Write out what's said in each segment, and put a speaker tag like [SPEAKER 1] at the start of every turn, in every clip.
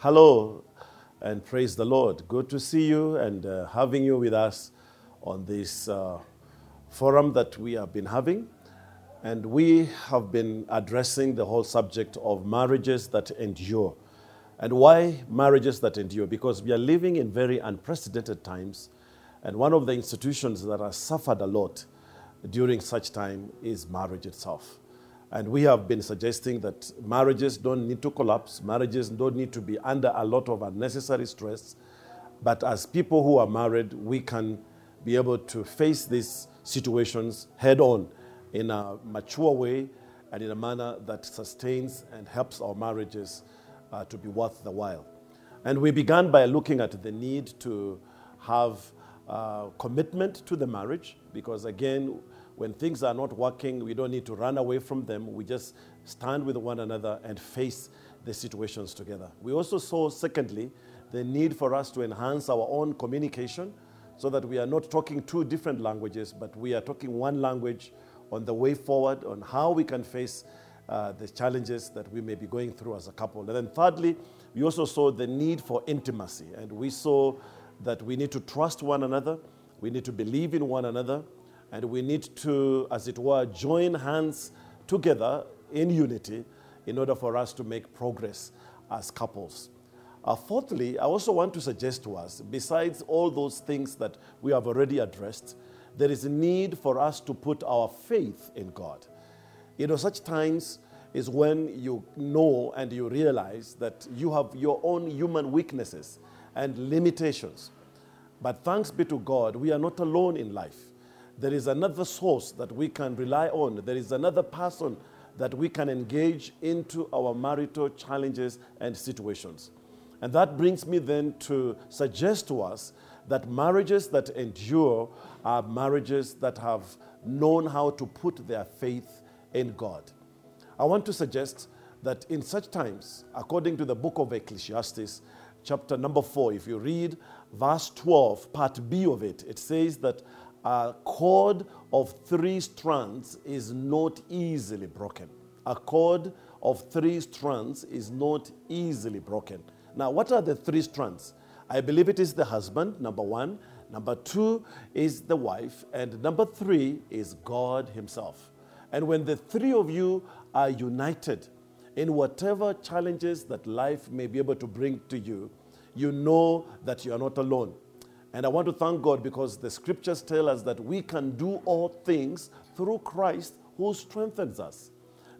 [SPEAKER 1] Hello and praise the Lord. Good to see you and uh, having you with us on this uh, forum that we have been having. And we have been addressing the whole subject of marriages that endure. And why marriages that endure? Because we are living in very unprecedented times. And one of the institutions that has suffered a lot during such time is marriage itself. And we have been suggesting that marriages don't need to collapse, marriages don't need to be under a lot of unnecessary stress. But as people who are married, we can be able to face these situations head on in a mature way and in a manner that sustains and helps our marriages uh, to be worth the while. And we began by looking at the need to have uh, commitment to the marriage because, again, when things are not working, we don't need to run away from them. We just stand with one another and face the situations together. We also saw, secondly, the need for us to enhance our own communication so that we are not talking two different languages, but we are talking one language on the way forward, on how we can face uh, the challenges that we may be going through as a couple. And then, thirdly, we also saw the need for intimacy, and we saw that we need to trust one another, we need to believe in one another, and we need to, as it were, join hands together in unity in order for us to make progress as couples. Uh, fourthly, I also want to suggest to us, besides all those things that we have already addressed, there is a need for us to put our faith in God. You know, such times is when you know and you realize that you have your own human weaknesses and limitations. But thanks be to God, we are not alone in life. There is another source that we can rely on. There is another person that we can engage into our marital challenges and situations. And that brings me then to suggest to us that marriages that endure are marriages that have known how to put their faith in God. I want to suggest that in such times, according to the book of Ecclesiastes, chapter number 4, if you read verse 12, part B of it, it says that a cord of three strands is not easily broken. A cord of three strands is not easily broken. Now, what are the three strands? I believe it is the husband, number one. Number two is the wife. And number three is God Himself. And when the three of you are united in whatever challenges that life may be able to bring to you, you know that you are not alone. And I want to thank God because the scriptures tell us that we can do all things through Christ who strengthens us.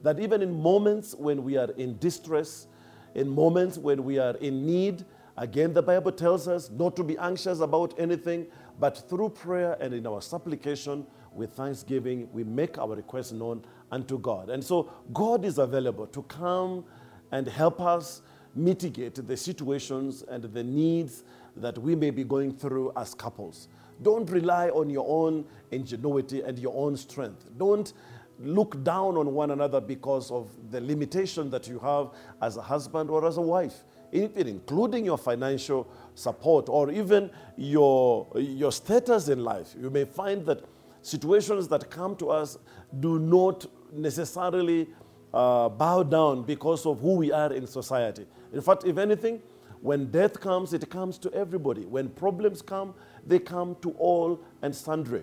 [SPEAKER 1] That even in moments when we are in distress, in moments when we are in need, again, the Bible tells us not to be anxious about anything, but through prayer and in our supplication with thanksgiving, we make our requests known unto God. And so God is available to come and help us mitigate the situations and the needs that we may be going through as couples. Don't rely on your own ingenuity and your own strength. Don't look down on one another because of the limitation that you have as a husband or as a wife, even including your financial support or even your, your status in life. You may find that situations that come to us do not necessarily uh, bow down because of who we are in society. In fact, if anything, when death comes, it comes to everybody. When problems come, they come to all and sundry.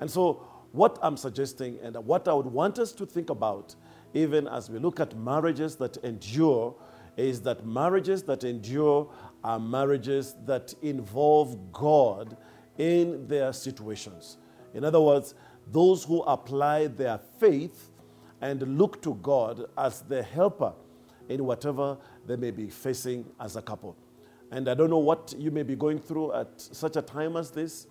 [SPEAKER 1] And so, what I'm suggesting and what I would want us to think about, even as we look at marriages that endure, is that marriages that endure are marriages that involve God in their situations. In other words, those who apply their faith and look to God as the helper in whatever they may be facing as a couple. And I don't know what you may be going through at such a time as this,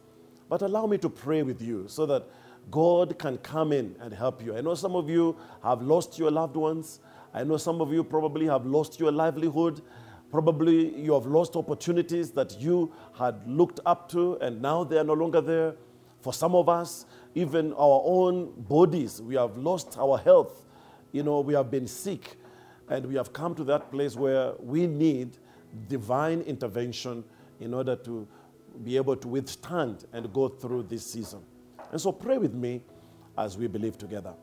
[SPEAKER 1] but allow me to pray with you so that God can come in and help you. I know some of you have lost your loved ones. I know some of you probably have lost your livelihood. Probably you have lost opportunities that you had looked up to and now they are no longer there. For some of us, even our own bodies, we have lost our health. You know, we have been sick. And we have come to that place where we need divine intervention in order to be able to withstand and go through this season. And so pray with me as we believe together.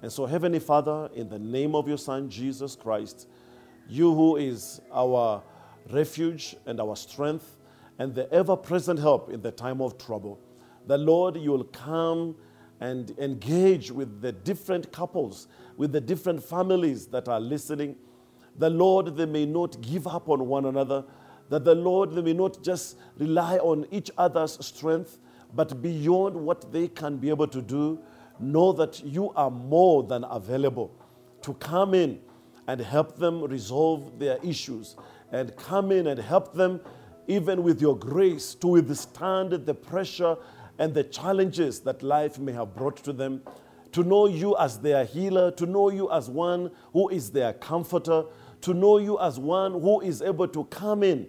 [SPEAKER 1] And so, Heavenly Father, in the name of your Son, Jesus Christ, you who is our refuge and our strength and the ever present help in the time of trouble. The Lord, you will come and engage with the different couples, with the different families that are listening. The Lord, they may not give up on one another. That the Lord, they may not just rely on each other's strength, but beyond what they can be able to do, know that you are more than available to come in and help them resolve their issues and come in and help them, even with your grace, to withstand the pressure and the challenges that life may have brought to them. To know you as their healer, to know you as one who is their comforter, to know you as one who is able to come in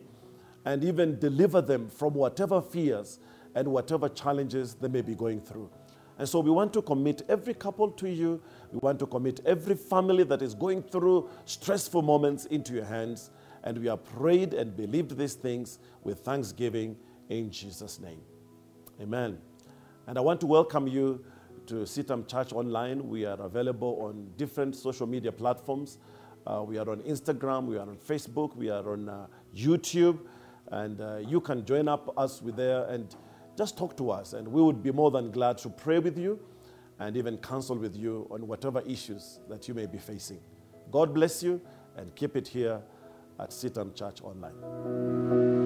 [SPEAKER 1] and even deliver them from whatever fears and whatever challenges they may be going through. And so we want to commit every couple to you. We want to commit every family that is going through stressful moments into your hands. And we have prayed and believed these things with thanksgiving in Jesus' name. Amen. And I want to welcome you to CITAM Church Online. We are available on different social media platforms. Uh, we are on Instagram, we are on Facebook, we are on uh, YouTube, and uh, you can join up us with there and just talk to us, and we would be more than glad to pray with you and even counsel with you on whatever issues that you may be facing. God bless you, and keep it here at CITAM Church Online.